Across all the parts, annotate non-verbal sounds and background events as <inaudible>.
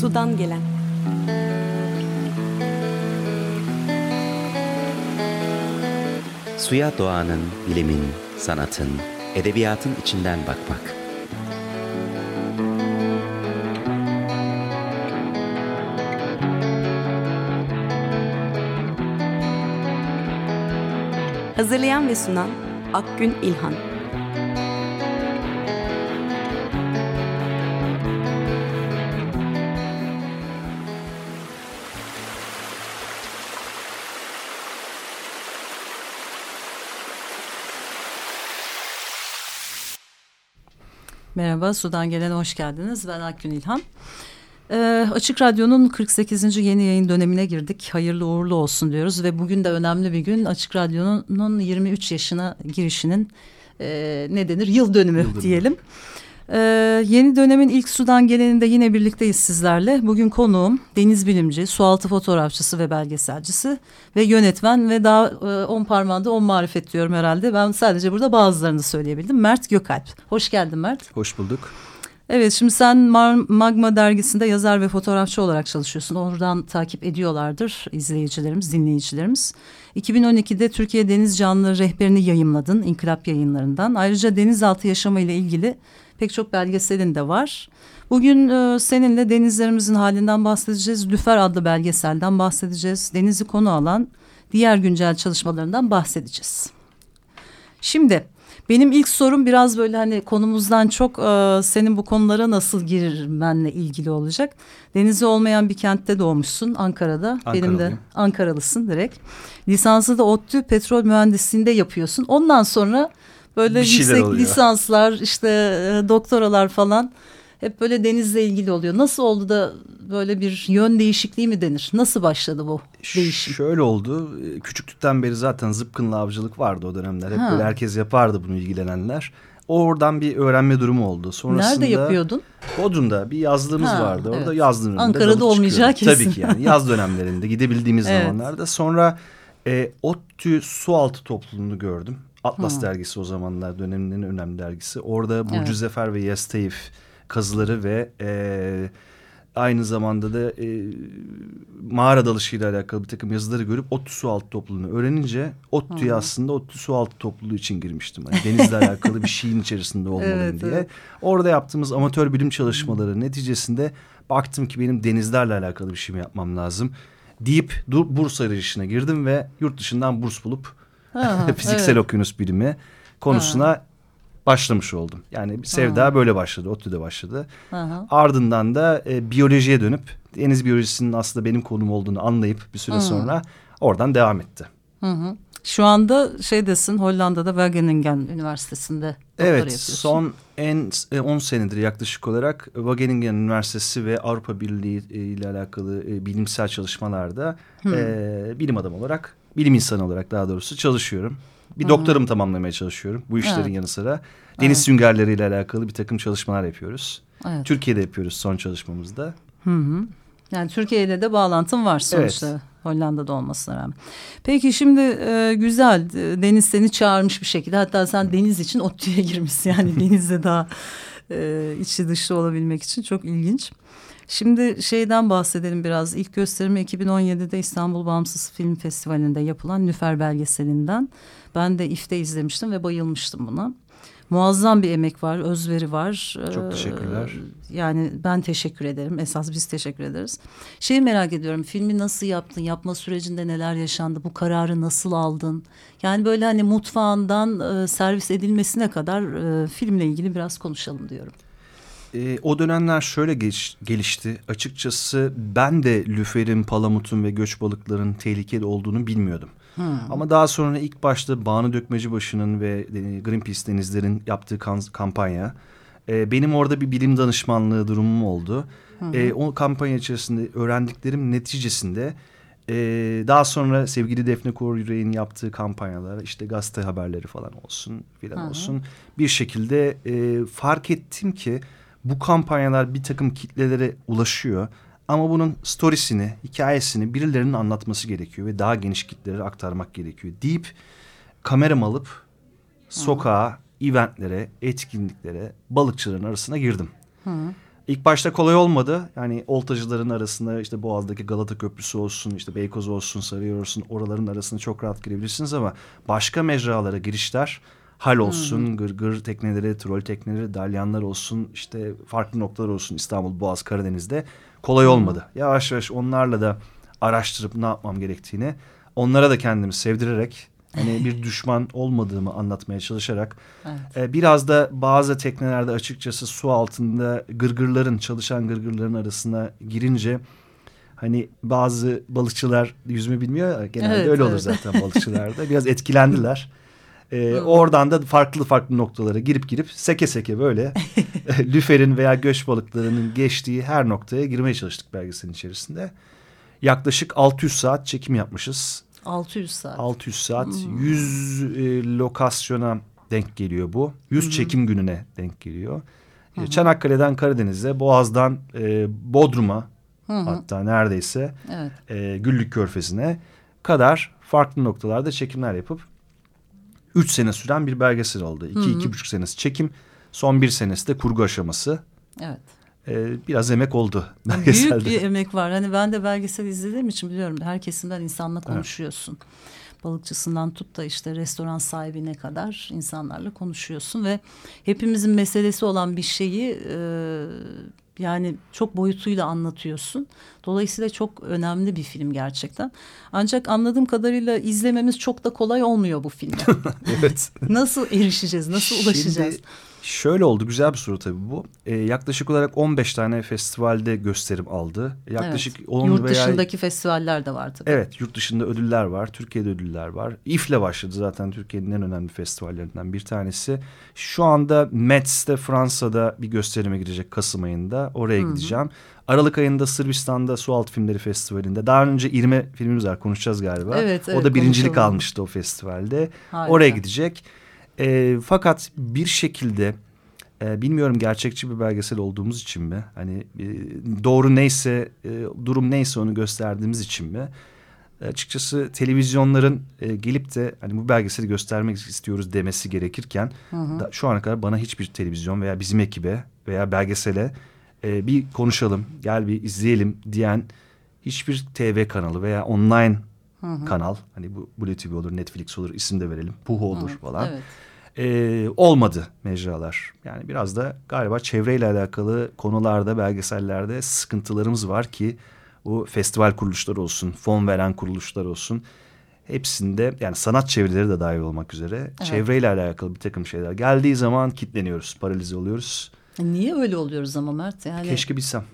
Sudan gelen Suya doğanın, bilimin, sanatın, edebiyatın içinden bakmak. Hazırlayan ve sunan Akgün İlhan Merhaba, Sudan Gelen hoş geldiniz. Ben Akgün İlhan. Ee, Açık Radyo'nun 48. yeni yayın dönemine girdik. Hayırlı uğurlu olsun diyoruz ve bugün de önemli bir gün. Açık Radyo'nun 23 yaşına girişinin e, ne denir yıl dönümü yıl diyelim. Ee, yeni dönemin ilk sudan geleninde yine birlikteyiz sizlerle. Bugün konuğum deniz bilimci, sualtı fotoğrafçısı ve belgeselcisi ve yönetmen ve daha e, on parmağında on marifet diyorum herhalde. Ben sadece burada bazılarını söyleyebildim. Mert Gökalp. Hoş geldin Mert. Hoş bulduk. Evet şimdi sen Magma dergisinde yazar ve fotoğrafçı olarak çalışıyorsun. Oradan takip ediyorlardır izleyicilerimiz, dinleyicilerimiz. 2012'de Türkiye Deniz Canlıları rehberini yayımladın İnkılap yayınlarından. Ayrıca denizaltı yaşamı ile ilgili pek çok belgeselin de var. Bugün e, seninle denizlerimizin halinden bahsedeceğiz. Lüfer adlı belgeselden bahsedeceğiz. Denizi konu alan diğer güncel çalışmalarından bahsedeceğiz. Şimdi benim ilk sorum biraz böyle hani konumuzdan çok e, senin bu konulara nasıl girmenle ilgili olacak. Denizi olmayan bir kentte doğmuşsun Ankara'da. Benim de Ankaralısın direkt. Lisansı da ODTÜ petrol mühendisliğinde yapıyorsun. Ondan sonra böyle yüksek oluyor. lisanslar işte e, doktoralar falan hep böyle denizle ilgili oluyor. Nasıl oldu da böyle bir yön değişikliği mi denir? Nasıl başladı bu değişim? Şöyle oldu. Küçüklükten beri zaten zıpkınlı avcılık vardı o dönemler. Hep ha. böyle herkes yapardı bunu ilgilenenler. Oradan bir öğrenme durumu oldu. Sonrasında Nerede yapıyordun? Bodrum'da bir yazlığımız ha, vardı. Orada evet. yazlığın Ankara'da olmayacağı kesin. Tabii ki yani yaz <laughs> dönemlerinde gidebildiğimiz evet. zamanlarda. Sonra e, ODTÜ sualtı topluluğunu gördüm. Atlas Hı. dergisi o zamanlar dönemin en önemli dergisi. Orada Burcu evet. Zefer ve Yasteyif kazıları ve e, aynı zamanda da e, mağara dalışıyla alakalı bir takım yazıları görüp ODTÜ su altı topluluğunu öğrenince ODTÜ'ye aslında ODTÜ su altı topluluğu için girmiştim. Yani denizle alakalı bir şeyin içerisinde <laughs> olmalıyım evet, diye. Evet. Orada yaptığımız amatör bilim çalışmaları neticesinde baktım ki benim denizlerle alakalı bir şey mi yapmam lazım deyip burs arayışına girdim ve yurt dışından burs bulup ha, <laughs> fiziksel evet. okyanus bilimi konusuna ha başlamış oldum. Yani sevda Aha. böyle başladı. ODTÜ'de başladı. Aha. Ardından da e, biyolojiye dönüp deniz biyolojisinin aslında benim konum olduğunu anlayıp bir süre Hı. sonra oradan devam etti. Hı hı. Şu anda şeydesin Hollanda'da Wageningen Üniversitesi'nde Evet son en 10 e, senedir yaklaşık olarak Wageningen Üniversitesi ve Avrupa Birliği e, ile alakalı e, bilimsel çalışmalarda e, bilim adamı olarak bilim insanı olarak daha doğrusu çalışıyorum. Bir Hı -hı. tamamlamaya çalışıyorum bu işlerin evet. yanı sıra. Deniz evet. süngerleriyle alakalı bir takım çalışmalar yapıyoruz. Evet. Türkiye'de yapıyoruz son çalışmamızda. Hı hı. Yani Türkiye'yle de bağlantın var sonuçta. Evet. Hollanda'da olmasına rağmen. Peki şimdi e, güzel Deniz seni çağırmış bir şekilde. Hatta sen Deniz için ODTÜ'ye girmişsin. Yani <laughs> Deniz'de daha e, içi dışı olabilmek için çok ilginç. Şimdi şeyden bahsedelim biraz. İlk gösterimi 2017'de İstanbul Bağımsız Film Festivali'nde yapılan Nüfer belgeselinden. Ben de İF'te izlemiştim ve bayılmıştım buna. Muazzam bir emek var, özveri var. Çok teşekkürler. Ee, yani ben teşekkür ederim. Esas biz teşekkür ederiz. Şeyi merak ediyorum. Filmi nasıl yaptın? Yapma sürecinde neler yaşandı? Bu kararı nasıl aldın? Yani böyle hani mutfağından e, servis edilmesine kadar e, filmle ilgili biraz konuşalım diyorum. E, o dönemler şöyle geç, gelişti. Açıkçası ben de lüferin, palamutun ve göç balıkların tehlikeli olduğunu bilmiyordum. Hmm. Ama daha sonra ilk başta Banu Dökmecibaşı'nın ve e, Greenpeace Denizler'in yaptığı kampanya... E, benim orada bir bilim danışmanlığı durumum oldu. Hmm. E, o kampanya içerisinde öğrendiklerim neticesinde... E, daha sonra sevgili Defne Koryürek'in yaptığı kampanyalar işte gazete haberleri falan olsun filan olsun bir şekilde e, fark ettim ki bu kampanyalar bir takım kitlelere ulaşıyor. Ama bunun storiesini, hikayesini birilerinin anlatması gerekiyor ve daha geniş kitlelere aktarmak gerekiyor deyip kameramı alıp sokağa, eventlere, etkinliklere, balıkçıların arasına girdim. Hı. İlk başta kolay olmadı. Yani oltacıların arasında işte Boğaz'daki Galata Köprüsü olsun, işte Beykoz olsun, Sarıyer olsun oraların arasında çok rahat girebilirsiniz ama başka mecralara girişler hal olsun, hmm. gırgır tekneleri, troll tekneleri, dalyanlar olsun, işte farklı noktalar olsun İstanbul, Boğaz, Karadeniz'de kolay olmadı. Hmm. Yavaş yavaş onlarla da araştırıp ne yapmam gerektiğini onlara da kendimi sevdirerek hani bir <laughs> düşman olmadığımı anlatmaya çalışarak evet. e, biraz da bazı teknelerde açıkçası su altında gırgırların çalışan gırgırların arasına girince hani bazı balıkçılar yüzme bilmiyor ya genelde evet, öyle evet. olur zaten balıkçılarda biraz etkilendiler. <laughs> Ee, oradan da farklı farklı noktalara girip girip seke seke böyle <laughs> lüferin veya göç balıklarının geçtiği her noktaya girmeye çalıştık belgeselin içerisinde. Yaklaşık 600 saat çekim yapmışız. 600 saat. 600 saat. Hmm. 100 e, lokasyona denk geliyor bu. 100 hmm. çekim gününe denk geliyor. Hmm. Çanakkale'den Karadeniz'e, Boğaz'dan e, Bodrum'a hmm. hatta neredeyse evet. e, Güllük Körfezi'ne kadar farklı noktalarda çekimler yapıp 3 sene süren bir belgesel oldu. 2 iki, iki buçuk senesi çekim, son bir senesi de kurgu aşaması. Evet e, biraz emek oldu belgeselde. Büyük bir emek var. Hani ben de belgesel izlediğim için biliyorum. Her kesimden insanla konuşuyorsun. Evet. Balıkçısından tut da işte restoran sahibine kadar insanlarla konuşuyorsun ve hepimizin meselesi olan bir şeyi e, yani çok boyutuyla anlatıyorsun. Dolayısıyla çok önemli bir film gerçekten. Ancak anladığım kadarıyla izlememiz çok da kolay olmuyor bu filme. <laughs> evet. nasıl erişeceğiz? Nasıl ulaşacağız? Şimdi Şöyle oldu güzel bir soru tabii bu. Ee, yaklaşık olarak 15 tane festivalde gösterim aldı. Yaklaşık evet. 10 yurt veya... dışındaki festivaller de var tabii. Evet yurt dışında ödüller var. Türkiye'de ödüller var. İF'le başladı zaten Türkiye'nin en önemli festivallerinden bir tanesi. Şu anda Metz'te Fransa'da bir gösterime girecek Kasım ayında. Oraya Hı -hı. gideceğim. Aralık ayında Sırbistan'da Sualtı Filmleri Festivali'nde. Daha önce İrme filmimiz var konuşacağız galiba. Evet, evet, o da birincilik konuşalım. almıştı o festivalde. Harika. Oraya gidecek. E, fakat bir şekilde e, bilmiyorum gerçekçi bir belgesel olduğumuz için mi? Hani e, doğru neyse, e, durum neyse onu gösterdiğimiz için mi? E, açıkçası televizyonların e, gelip de hani bu belgeseli göstermek istiyoruz demesi gerekirken hı hı. Da, şu ana kadar bana hiçbir televizyon veya bizim ekibe veya belgesele e, bir konuşalım, gel bir izleyelim diyen hiçbir TV kanalı veya online hı hı. kanal hani bu Blue TV olur, Netflix olur, isim de verelim, Puhu olur hı, falan. Evet e, olmadı mecralar. Yani biraz da galiba çevreyle alakalı konularda, belgesellerde sıkıntılarımız var ki bu festival kuruluşları olsun, fon veren kuruluşlar olsun hepsinde yani sanat çevreleri de dahil olmak üzere evet. çevreyle alakalı bir takım şeyler geldiği zaman kitleniyoruz, paralize oluyoruz. Niye öyle oluyoruz ama Mert? Yani... Keşke bilsem.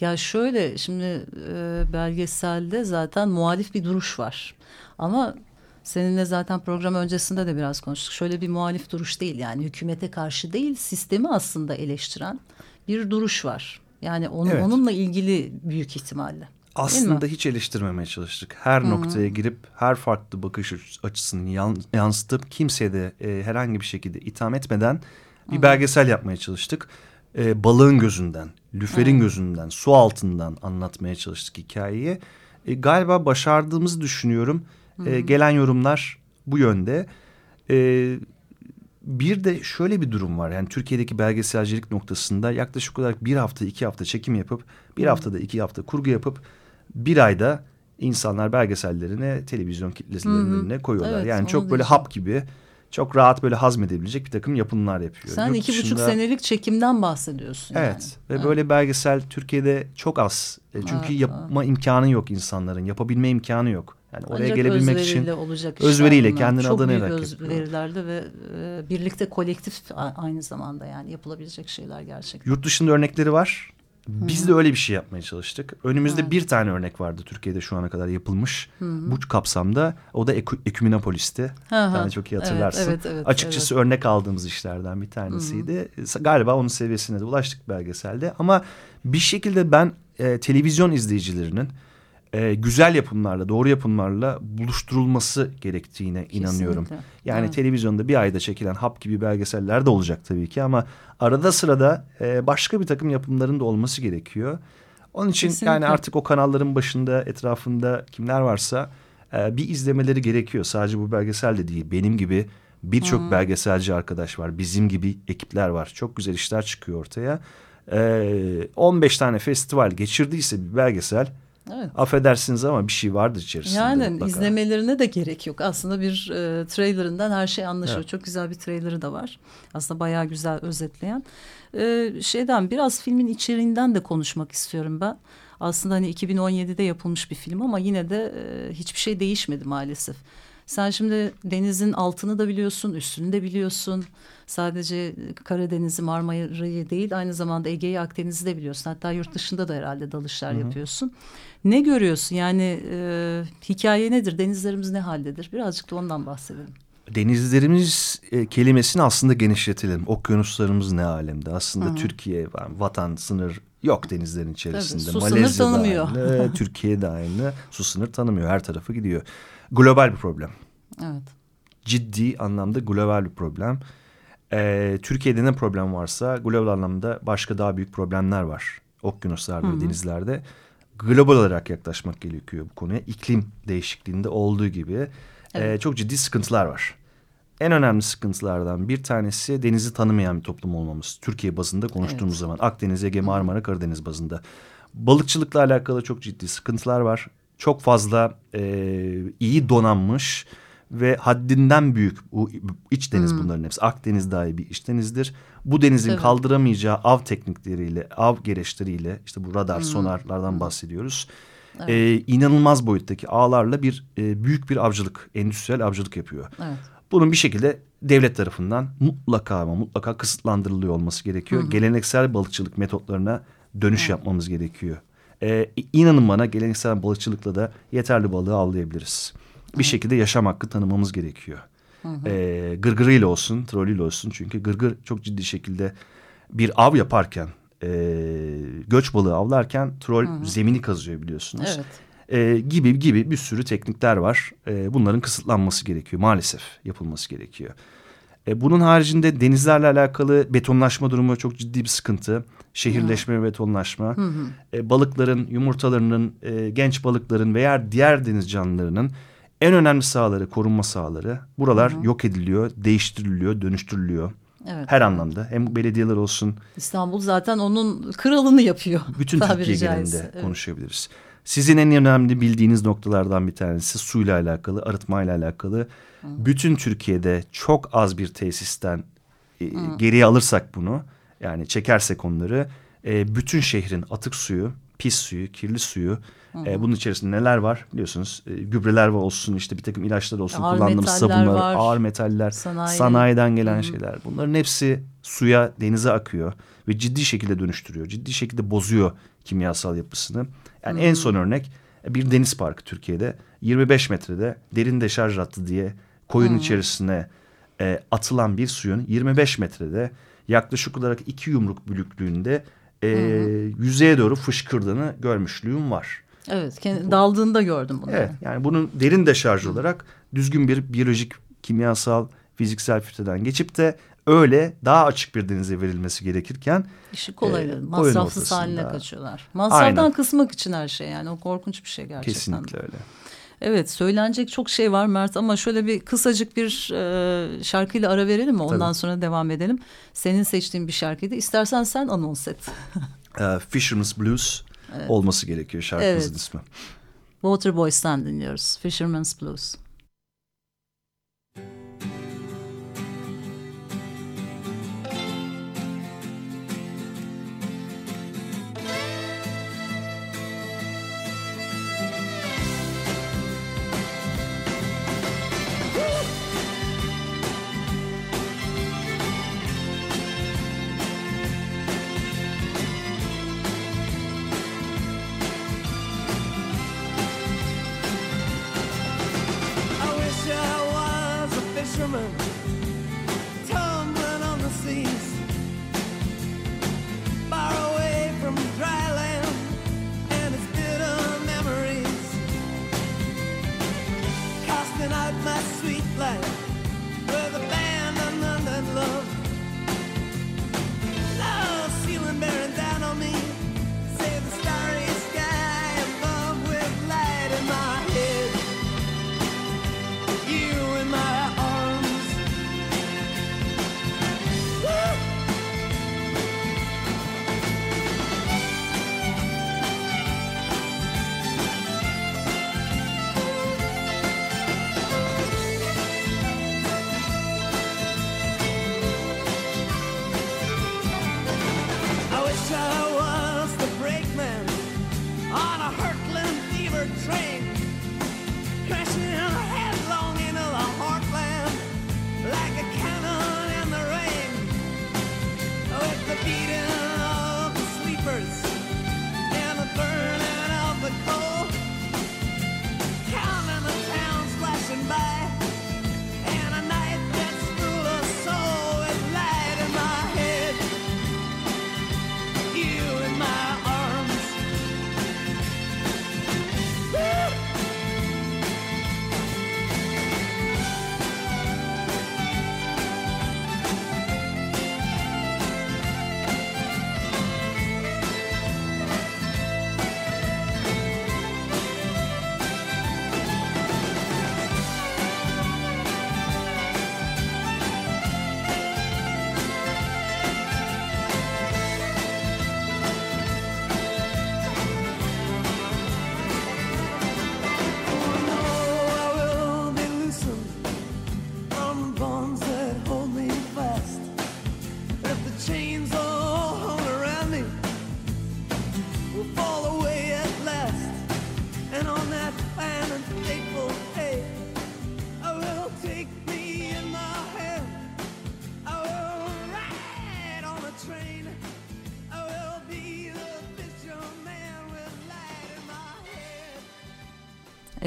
Ya şöyle şimdi e, belgeselde zaten muhalif bir duruş var. Ama Seninle zaten program öncesinde de biraz konuştuk. Şöyle bir muhalif duruş değil yani hükümete karşı değil sistemi aslında eleştiren bir duruş var. Yani onu, evet. onunla ilgili büyük ihtimalle. Aslında hiç eleştirmemeye çalıştık. Her Hı -hı. noktaya girip her farklı bakış açısını yansıtıp kimseye de e, herhangi bir şekilde itham etmeden bir Hı -hı. belgesel yapmaya çalıştık. E, balığın gözünden, lüferin -hı. gözünden, su altından anlatmaya çalıştık hikayeyi. E, galiba başardığımızı düşünüyorum. E, gelen yorumlar bu yönde. E, bir de şöyle bir durum var. Yani Türkiye'deki belgeselcilik noktasında yaklaşık olarak bir hafta iki hafta çekim yapıp bir hmm. haftada iki hafta kurgu yapıp bir ayda insanlar belgesellerine televizyon kitlesinin önüne koyuyorlar. Evet, yani çok böyle diyeceğim. hap gibi çok rahat böyle hazmedebilecek bir takım yapımlar yapıyor. Sen Yurt iki dışında... buçuk senelik çekimden bahsediyorsun. Evet yani. ve evet. böyle belgesel Türkiye'de çok az. E, çünkü evet, yapma evet. imkanı yok insanların. Yapabilme imkanı yok. Yani oraya Ancak gelebilmek için olacak özveriyle kendini adını Çok büyük özverilerde ve e, birlikte kolektif aynı zamanda yani yapılabilecek şeyler gerçekten. Yurt dışında örnekleri var. Biz de öyle bir şey yapmaya çalıştık. Önümüzde evet. bir tane örnek vardı Türkiye'de şu ana kadar yapılmış. Hı -hı. Bu kapsamda o da Ek Eküminopolis'ti. Sen çok iyi hatırlarsın. Evet, evet, evet, Açıkçası evet. örnek aldığımız işlerden bir tanesiydi. Hı -hı. Galiba onun seviyesine de ulaştık belgeselde. Ama bir şekilde ben e, televizyon izleyicilerinin e, güzel yapımlarla, doğru yapımlarla buluşturulması gerektiğine Kesinlikle. inanıyorum. Yani evet. televizyonda bir ayda çekilen hap gibi belgeseller de olacak tabii ki ama arada sırada e, başka bir takım yapımların da olması gerekiyor. Onun için Kesinlikle. yani artık o kanalların başında, etrafında kimler varsa e, bir izlemeleri gerekiyor. Sadece bu belgesel de değil. Benim gibi birçok hmm. belgeselci arkadaş var. Bizim gibi ekipler var. Çok güzel işler çıkıyor ortaya. E, 15 tane festival geçirdiyse bir belgesel Evet. Affedersiniz ama bir şey vardır içerisinde. Yani mutlaka. izlemelerine de gerek yok. Aslında bir e, trailerından her şey anlaşılıyor. Evet. Çok güzel bir trailerı da var. Aslında bayağı güzel özetleyen. E, şeyden biraz filmin içeriğinden de konuşmak istiyorum ben. Aslında hani 2017'de yapılmış bir film ama yine de e, hiçbir şey değişmedi maalesef. Sen şimdi denizin altını da biliyorsun, üstünü de biliyorsun. Sadece Karadeniz'i, Marmara'yı değil aynı zamanda Ege'yi, Akdeniz'i de biliyorsun. Hatta yurt dışında da herhalde dalışlar Hı hı. yapıyorsun. Ne görüyorsun? Yani e, hikaye nedir? Denizlerimiz ne haldedir? Birazcık da ondan bahsedelim. Denizlerimiz e, kelimesini aslında genişletelim. Okyanuslarımız ne alemde? Aslında Hı. Türkiye var. Vatan, sınır yok denizlerin içerisinde. Tabii, su sınır Malezya da tanımıyor. aynı, <laughs> Türkiye aynı. Su sınır tanımıyor. Her tarafı gidiyor. Global bir problem. Evet. Ciddi anlamda global bir problem. Ee, Türkiye'de ne problem varsa global anlamda başka daha büyük problemler var. Okyanuslarda Hı denizlerde. Global olarak yaklaşmak gerekiyor bu konuya. İklim değişikliğinde olduğu gibi e, Evet. çok ciddi sıkıntılar var. En önemli sıkıntılardan bir tanesi denizi tanımayan bir toplum olmamız. Türkiye bazında konuştuğumuz Evet. zaman Akdeniz, Ege, Marmara, Karadeniz bazında. Balıkçılıkla alakalı çok ciddi sıkıntılar var. Çok fazla e, iyi donanmış ve haddinden büyük bu iç deniz Hmm. bunların hepsi. Akdeniz dahi bir iç denizdir. Bu denizin Evet. kaldıramayacağı av teknikleriyle, av gereçleriyle işte bu radar, Hmm. sonarlardan Hmm. bahsediyoruz. Evet. E, inanılmaz boyuttaki ağlarla bir e, büyük bir avcılık, endüstriyel avcılık yapıyor. Evet. Bunun bir şekilde devlet tarafından mutlaka ama mutlaka kısıtlandırılıyor olması gerekiyor. Hı hı. Geleneksel balıkçılık metotlarına dönüş Evet. yapmamız gerekiyor. Ee, inanın bana geleneksel balıkçılıkla da yeterli balığı avlayabiliriz. Bir şekilde yaşam hakkı tanımamız gerekiyor. Hı hı. Ee, gırgırıyla olsun, trolüyle olsun. Çünkü gırgır çok ciddi şekilde bir av yaparken, e, göç balığı avlarken troll Hı hı. zemini kazıyor biliyorsunuz Evet. e, gibi gibi bir sürü teknikler var. E, bunların kısıtlanması gerekiyor maalesef yapılması gerekiyor. E, bunun haricinde denizlerle alakalı betonlaşma durumu çok ciddi bir sıkıntı. Şehirleşme ve betonlaşma. Hı hı. E, balıkların, yumurtalarının, e, genç balıkların veya diğer deniz canlılarının en önemli sahaları, korunma sahaları. Buralar hı. yok ediliyor, değiştiriliyor, dönüştürülüyor. Evet. Her anlamda. Hem belediyeler olsun, İstanbul zaten onun kralını yapıyor. bütün Türkiye genelinde Evet. konuşabiliriz. Sizin en önemli bildiğiniz noktalardan bir tanesi suyla alakalı, arıtmayla alakalı. Bütün Türkiye'de çok az bir tesisten e, geriye alırsak bunu, yani çekersek onları, e, bütün şehrin atık suyu, pis suyu, kirli suyu, e, bunun içerisinde neler var biliyorsunuz. E, gübreler var olsun, işte bir takım ilaçlar olsun, Ağır kullandığımız sabunlar, var. ağır metaller, Sanayi. sanayiden gelen Hı hı. şeyler. Bunların hepsi suya, denize akıyor ve ciddi şekilde dönüştürüyor. Ciddi şekilde bozuyor kimyasal yapısını. Yani en son örnek e, bir deniz parkı Türkiye'de 25 metrede derin deşarj hattı diye koyun içerisine e, atılan bir suyun 25 metrede yaklaşık olarak iki yumruk büyüklüğünde e, yüzeye doğru fışkırdığını görmüşlüğüm var. Evet. Kendi, daldığında gördüm bunu. Evet yani bunun derin deşarj olarak düzgün bir biyolojik, kimyasal, fiziksel filtreden geçip de öyle daha açık bir denize verilmesi gerekirken İşi kolayladı. Ee, Masrafsız haline kaçıyorlar. Masraftan Aynen. kısmak için her şey yani. O korkunç bir şey gerçekten. kesinlikle öyle. Evet söylenecek çok şey var Mert ama şöyle bir kısacık bir e, şarkıyla ara verelim mi? Ondan Tabii. sonra devam edelim. Senin seçtiğin bir şarkıydı. İstersen sen anons et. Ee, <laughs> Fisherman's Blues olması gerekiyor şarkımızın Evet. ismi. Waterboys'tan dinliyoruz. Fisherman's Blues. out my sweet life.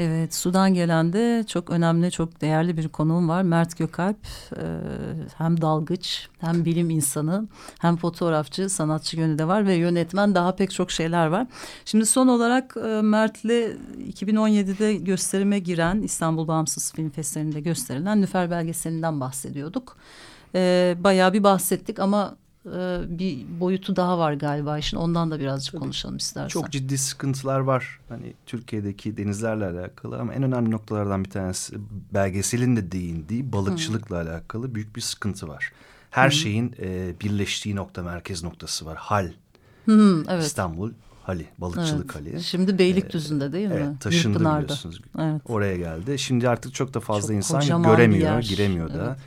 Evet, Sudan gelen de çok önemli, çok değerli bir konuğum var. Mert Gökalp, e, hem dalgıç, hem bilim insanı, hem fotoğrafçı, sanatçı yönü de var ve yönetmen daha pek çok şeyler var. Şimdi son olarak e, Mert'le 2017'de gösterime giren İstanbul Bağımsız Film Festivali'nde gösterilen Nüfer belgeselinden bahsediyorduk. E, bayağı bir bahsettik ama bir boyutu daha var galiba işin. Ondan da birazcık Tabii, konuşalım istersen. Çok ciddi sıkıntılar var. Hani Türkiye'deki denizlerle alakalı ama en önemli noktalardan bir tanesi belgeselin de değindiği balıkçılıkla hmm. alakalı büyük bir sıkıntı var. Her hmm. şeyin e, birleştiği nokta, merkez noktası var. Hal. Hmm, evet. İstanbul Hali, balıkçılık evet. hali. Şimdi Beylikdüzü'nde değil mi? Evet, taşındı biliyorsunuz. Evet. Oraya geldi. Şimdi artık çok da fazla çok insan göremiyor, giremiyor da. Evet.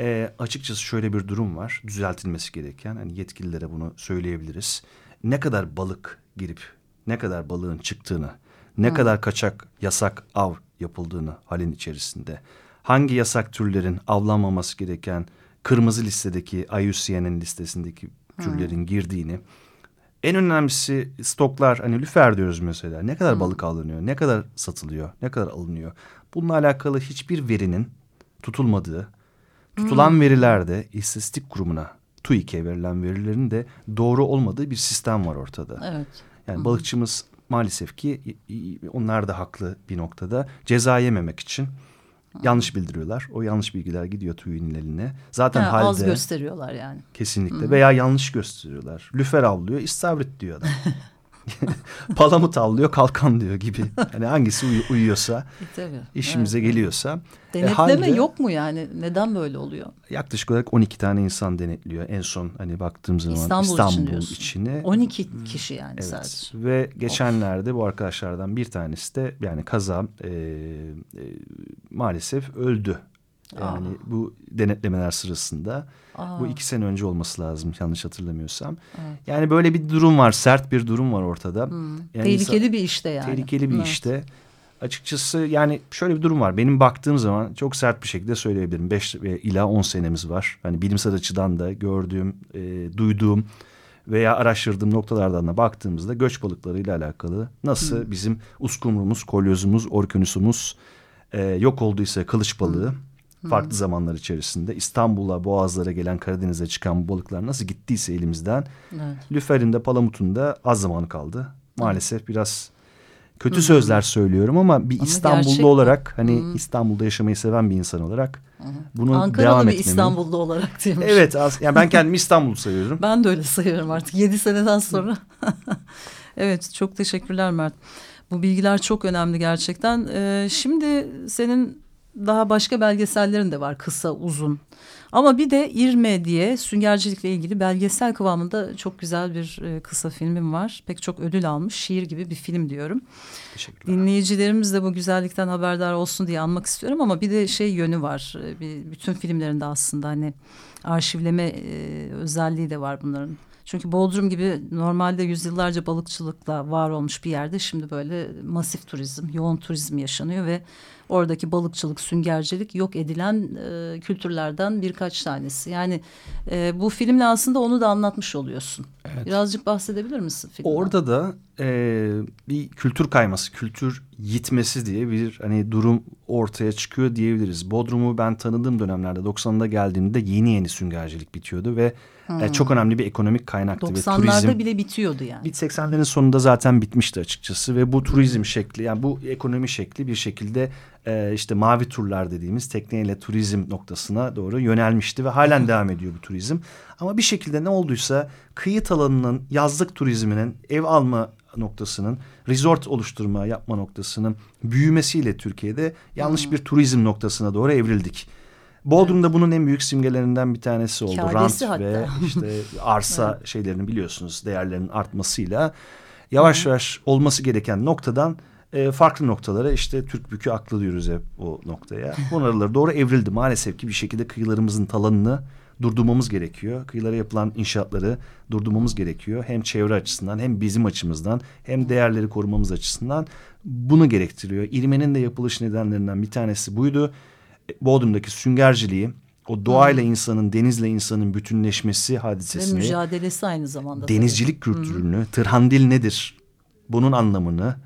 E, açıkçası şöyle bir durum var. Düzeltilmesi gereken. Hani yetkililere bunu söyleyebiliriz. Ne kadar balık girip ne kadar balığın çıktığını, ne Hı. kadar kaçak yasak av yapıldığını halin içerisinde. Hangi yasak türlerin avlanmaması gereken kırmızı listedeki IUCN'in listesindeki türlerin Hı. girdiğini. En önemlisi stoklar hani lüfer diyoruz mesela. Ne kadar Hı. balık alınıyor, ne kadar satılıyor, ne kadar alınıyor. Bununla alakalı hiçbir verinin tutulmadığı, Tutulan hmm. verilerde istatistik kurumuna TÜİK'e verilen verilerin de doğru olmadığı bir sistem var ortada. Evet. Yani hmm. balıkçımız maalesef ki onlar da haklı bir noktada ceza yememek için hmm. yanlış bildiriyorlar. O yanlış bilgiler gidiyor TÜİK'in eline. Zaten ha, halde az gösteriyorlar yani. Kesinlikle hmm. veya yanlış gösteriyorlar. Lüfer avlıyor, istavrit diyor adam. <laughs> <laughs> Palamut avlıyor kalkan diyor gibi. Hani hangisi uy uyuyorsa e, Tabii, işimize evet. geliyorsa. E, Denetleme e, halde, yok mu yani? Neden böyle oluyor? Yaklaşık olarak 12 tane insan denetliyor. En son hani baktığım zaman İstanbul, İstanbul için içine. 12 kişi yani evet. sadece. Ve geçenlerde of. bu arkadaşlardan bir tanesi de yani kaza e, e, maalesef öldü. Yani Aa. bu denetlemeler sırasında Aa. bu iki sene önce olması lazım yanlış hatırlamıyorsam. Evet. Yani böyle bir durum var sert bir durum var ortada. Hmm. Yani tehlikeli bir işte yani. Tehlikeli bir evet. işte. Açıkçası yani şöyle bir durum var. Benim baktığım zaman çok sert bir şekilde söyleyebilirim. Beş ila on senemiz var. Hani bilimsel açıdan da gördüğüm, e, duyduğum veya araştırdığım noktalardan da baktığımızda göç balıklarıyla alakalı nasıl hmm. bizim uskumrumuz, kolyozumuz, orkünüsümüz e, yok olduysa kılıç balığı... Hmm farklı zamanlar içerisinde İstanbul'a, Boğazlara gelen Karadeniz'e çıkan balıklar nasıl gittiyse elimizden evet. Lüfer'in de Palamut'un da az zamanı kaldı. Maalesef biraz kötü Hı -hı. sözler söylüyorum ama bir ama İstanbullu olarak hani Hı -hı. İstanbul'da yaşamayı seven bir insan olarak Hı -hı. bunu Ankara'da devam etmemin. İstanbullu olarak diyormuş. Evet az, yani ben kendimi İstanbul sayıyorum. <laughs> ben de öyle sayıyorum artık yedi seneden sonra. <laughs> evet çok teşekkürler Mert. Bu bilgiler çok önemli gerçekten. Ee, şimdi senin daha başka belgesellerin de var kısa uzun. Ama bir de İrme diye süngercilikle ilgili belgesel kıvamında çok güzel bir e, kısa filmim var. Pek çok ödül almış şiir gibi bir film diyorum. Dinleyicilerimiz de bu güzellikten haberdar olsun diye anmak istiyorum ama bir de şey yönü var. E, bir, bütün filmlerinde aslında hani arşivleme e, özelliği de var bunların. Çünkü Bodrum gibi normalde yüzyıllarca balıkçılıkla var olmuş bir yerde şimdi böyle masif turizm, yoğun turizm yaşanıyor ve oradaki balıkçılık, süngercilik yok edilen e, kültürlerden birkaç tanesi. Yani e, bu filmle aslında onu da anlatmış oluyorsun. Evet. Birazcık bahsedebilir misin filmden? Orada da e, bir kültür kayması, kültür yitmesi diye bir hani durum ortaya çıkıyor diyebiliriz. Bodrum'u ben tanıdığım dönemlerde 90'da geldiğimde yeni yeni süngercilik bitiyordu ve Hmm. E, çok önemli bir ekonomik kaynaktı. 90'larda ve turizm, bile bitiyordu yani. Bit 80'lerin sonunda zaten bitmişti açıkçası ve bu turizm şekli yani bu ekonomi şekli bir şekilde e, işte mavi turlar dediğimiz tekneyle turizm noktasına doğru yönelmişti ve halen <laughs> devam ediyor bu turizm. Ama bir şekilde ne olduysa kıyı alanının yazlık turizminin ev alma noktasının resort oluşturma yapma noktasının büyümesiyle Türkiye'de yanlış hmm. bir turizm noktasına doğru evrildik. Bodrum'da evet. bunun en büyük simgelerinden bir tanesi oldu. Kâdesi Rant hatta. ve işte <laughs> arsa evet. şeylerini biliyorsunuz değerlerinin artmasıyla yavaş Hı. yavaş olması gereken noktadan e, farklı noktalara işte Türk bükü aklı diyoruz hep o noktaya. Bunları doğru evrildi. Maalesef ki bir şekilde kıyılarımızın talanını durdurmamız gerekiyor. Kıyılara yapılan inşaatları durdurmamız gerekiyor. Hem çevre açısından hem bizim açımızdan hem değerleri korumamız açısından bunu gerektiriyor. İrmenin de yapılış nedenlerinden bir tanesi buydu. Bodrum'daki süngerciliği, o doğayla hmm. insanın, denizle insanın bütünleşmesi hadisesini. Ve mücadelesi aynı zamanda. Denizcilik tabii. kültürünü, hmm. tırhandil nedir? Bunun anlamını,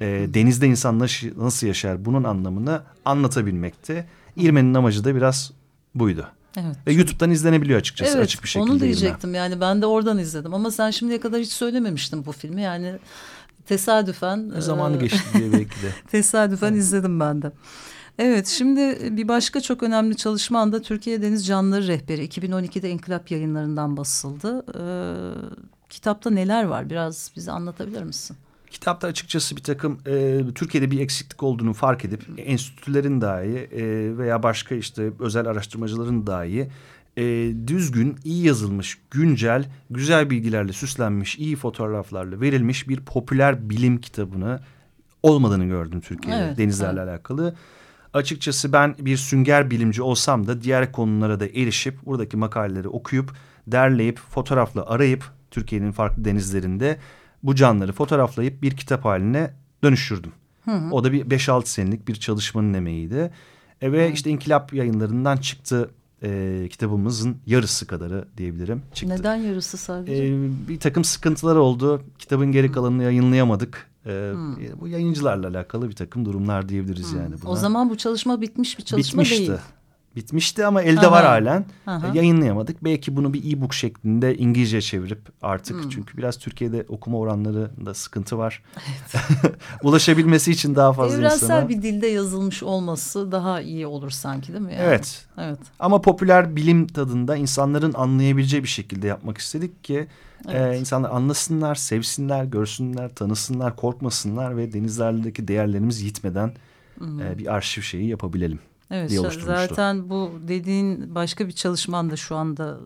e, denizde insan nasıl yaşar bunun anlamını anlatabilmekte. İrmen'in amacı da biraz buydu. Evet. Ve YouTube'dan izlenebiliyor açıkçası evet, açık bir şekilde. Onu diyecektim yani ben de oradan izledim ama sen şimdiye kadar hiç söylememiştin bu filmi yani tesadüfen. Ne zamanı e, geçti diye belki de. <laughs> tesadüfen izledim ben de. Evet şimdi bir başka çok önemli çalışma da Türkiye Deniz Canlıları Rehberi 2012'de İnkılap yayınlarından basıldı. Ee, kitapta neler var biraz bize anlatabilir misin? Kitapta açıkçası bir takım e, Türkiye'de bir eksiklik olduğunu fark edip enstitülerin dahi e, veya başka işte özel araştırmacıların dahi e, düzgün, iyi yazılmış, güncel, güzel bilgilerle süslenmiş, iyi fotoğraflarla verilmiş bir popüler bilim kitabını olmadığını gördüm Türkiye'de evet, denizlerle evet. alakalı açıkçası ben bir sünger bilimci olsam da diğer konulara da erişip buradaki makaleleri okuyup derleyip fotoğrafla arayıp Türkiye'nin farklı denizlerinde bu canlıları fotoğraflayıp bir kitap haline dönüştürdüm. Hı hı. O da bir 5-6 senelik bir çalışmanın emeğiydi. E ve hı. işte İnkılap yayınlarından çıktı e, kitabımızın yarısı kadarı diyebilirim. Çıktı. Neden yarısı sadece? E, bir takım sıkıntılar oldu. Kitabın geri kalanını yayınlayamadık. Ee, hmm. Bu yayıncılarla alakalı bir takım durumlar diyebiliriz hmm. yani. Buna. O zaman bu çalışma bitmiş bir çalışma Bitmişti. değil. Bitmişti ama elde Aha. var halen. Aha. E, yayınlayamadık. Belki bunu bir e-book şeklinde İngilizce çevirip artık. Hmm. Çünkü biraz Türkiye'de okuma oranlarında sıkıntı var. Evet. <laughs> Ulaşabilmesi için daha fazla Evrensel insana. bir dilde yazılmış olması daha iyi olur sanki değil mi? Yani? Evet. evet. Ama popüler bilim tadında insanların anlayabileceği bir şekilde yapmak istedik ki... Evet. Ee, insanlar anlasınlar, sevsinler, görsünler, tanısınlar, korkmasınlar ve denizlerdeki değerlerimiz yitmeden e, bir arşiv şeyi yapabilelim. Evet diye zaten bu dediğin başka bir çalışman da şu anda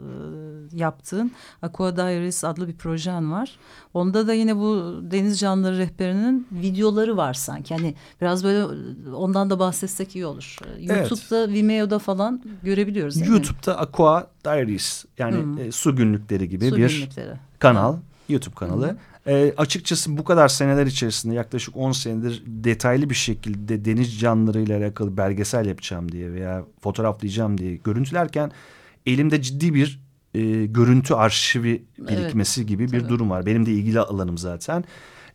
e, yaptığın Aqua Diaries adlı bir projen var. Onda da yine bu deniz canlıları rehberinin videoları var sanki. Hani biraz böyle ondan da bahsetsek iyi olur. YouTube'da, evet. Vimeo'da falan görebiliyoruz YouTube'da mi? Aqua Diaries yani hmm. e, su günlükleri gibi su bir günlükleri. kanal. YouTube kanalı. Hmm. E, açıkçası bu kadar seneler içerisinde yaklaşık 10 senedir detaylı bir şekilde deniz canlılarıyla alakalı belgesel yapacağım diye veya fotoğraflayacağım diye görüntülerken elimde ciddi bir e, görüntü arşivi birikmesi evet, gibi bir tabii. durum var. Benim de ilgili alanım zaten.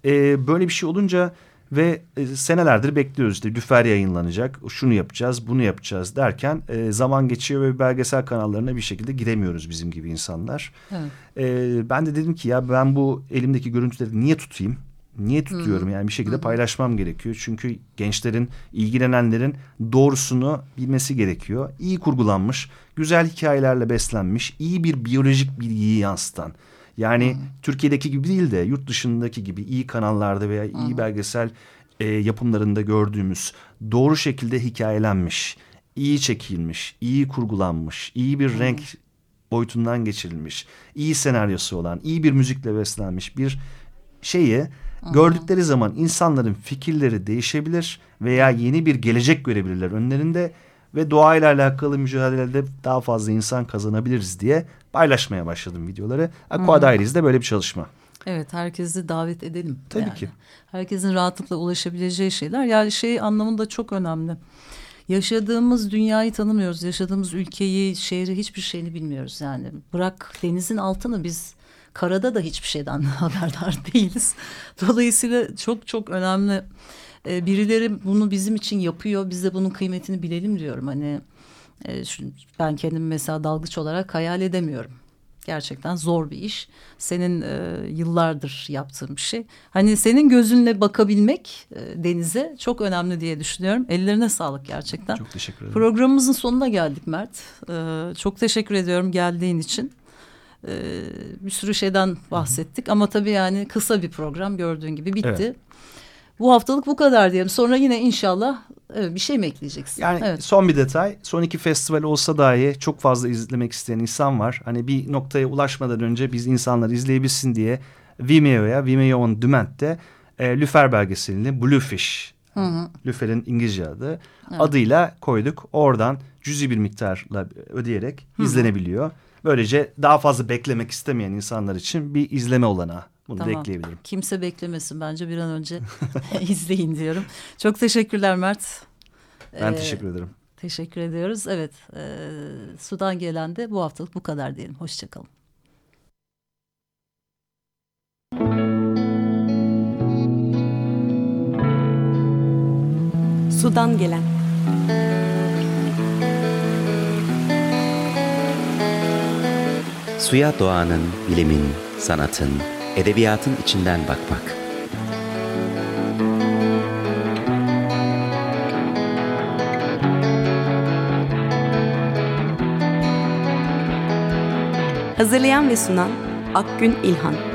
E, böyle bir şey olunca ve e, senelerdir bekliyoruz işte lüfer yayınlanacak, şunu yapacağız, bunu yapacağız derken e, zaman geçiyor ve belgesel kanallarına bir şekilde giremiyoruz bizim gibi insanlar. Evet. E, ben de dedim ki ya ben bu elimdeki görüntüleri niye tutayım? Niye tutuyorum Hı -hı. yani bir şekilde Hı -hı. paylaşmam gerekiyor. Çünkü gençlerin, ilgilenenlerin doğrusunu bilmesi gerekiyor. İyi kurgulanmış, güzel hikayelerle beslenmiş, iyi bir biyolojik bilgiyi yansıtan yani hmm. Türkiye'deki gibi değil de yurt dışındaki gibi iyi kanallarda veya iyi hmm. belgesel e, yapımlarında gördüğümüz doğru şekilde hikayelenmiş, iyi çekilmiş, iyi kurgulanmış, iyi bir hmm. renk boyutundan geçirilmiş, iyi senaryosu olan, iyi bir müzikle beslenmiş bir şeyi hmm. gördükleri zaman insanların fikirleri değişebilir veya yeni bir gelecek görebilirler önlerinde ve doğayla alakalı mücadelede daha fazla insan kazanabiliriz diye paylaşmaya başladım videoları. Aqua Diaries de böyle bir çalışma. Evet herkesi davet edelim. Tabii yani. ki. Herkesin rahatlıkla ulaşabileceği şeyler. Yani şey anlamında çok önemli. Yaşadığımız dünyayı tanımıyoruz. Yaşadığımız ülkeyi, şehri hiçbir şeyini bilmiyoruz yani. Bırak denizin altını biz karada da hiçbir şeyden <laughs> haberdar değiliz. Dolayısıyla çok çok önemli. Ee, birileri bunu bizim için yapıyor. Biz de bunun kıymetini bilelim diyorum. Hani e, ben kendimi mesela dalgıç olarak hayal edemiyorum. Gerçekten zor bir iş. Senin e, yıllardır yaptığın bir şey. Hani senin gözünle bakabilmek e, denize çok önemli diye düşünüyorum. Ellerine sağlık gerçekten. Çok teşekkür ederim. Programımızın sonuna geldik Mert. E, çok teşekkür ediyorum geldiğin için. E, bir sürü şeyden bahsettik ama tabii yani kısa bir program gördüğün gibi bitti. Evet. Bu haftalık bu kadar diyelim. Sonra yine inşallah evet, bir şey mi ekleyeceksin? Yani evet. son bir detay. Son iki festival olsa dahi çok fazla izlemek isteyen insan var. Hani bir noktaya ulaşmadan önce biz insanlar izleyebilsin diye Vimeo'ya, Vimeo on Demand'de e, Lüfer belgeselini Bluefish, hı hı. Lüfer'in İngilizce adı evet. adıyla koyduk. Oradan cüzi bir miktarla ödeyerek hı hı. izlenebiliyor. Böylece daha fazla beklemek istemeyen insanlar için bir izleme olanağı. Bunu tamam. da ekleyebilirim. Kimse beklemesin bence bir an önce <laughs> izleyin diyorum. Çok teşekkürler Mert. Ben ee, teşekkür ederim. Teşekkür ediyoruz. Evet e, sudan gelen de bu haftalık bu kadar diyelim. Hoşçakalın. Sudan gelen. Suya doğanın, bilimin, sanatın, edebiyatın içinden bakmak. Hazırlayan ve sunan Akgün İlhan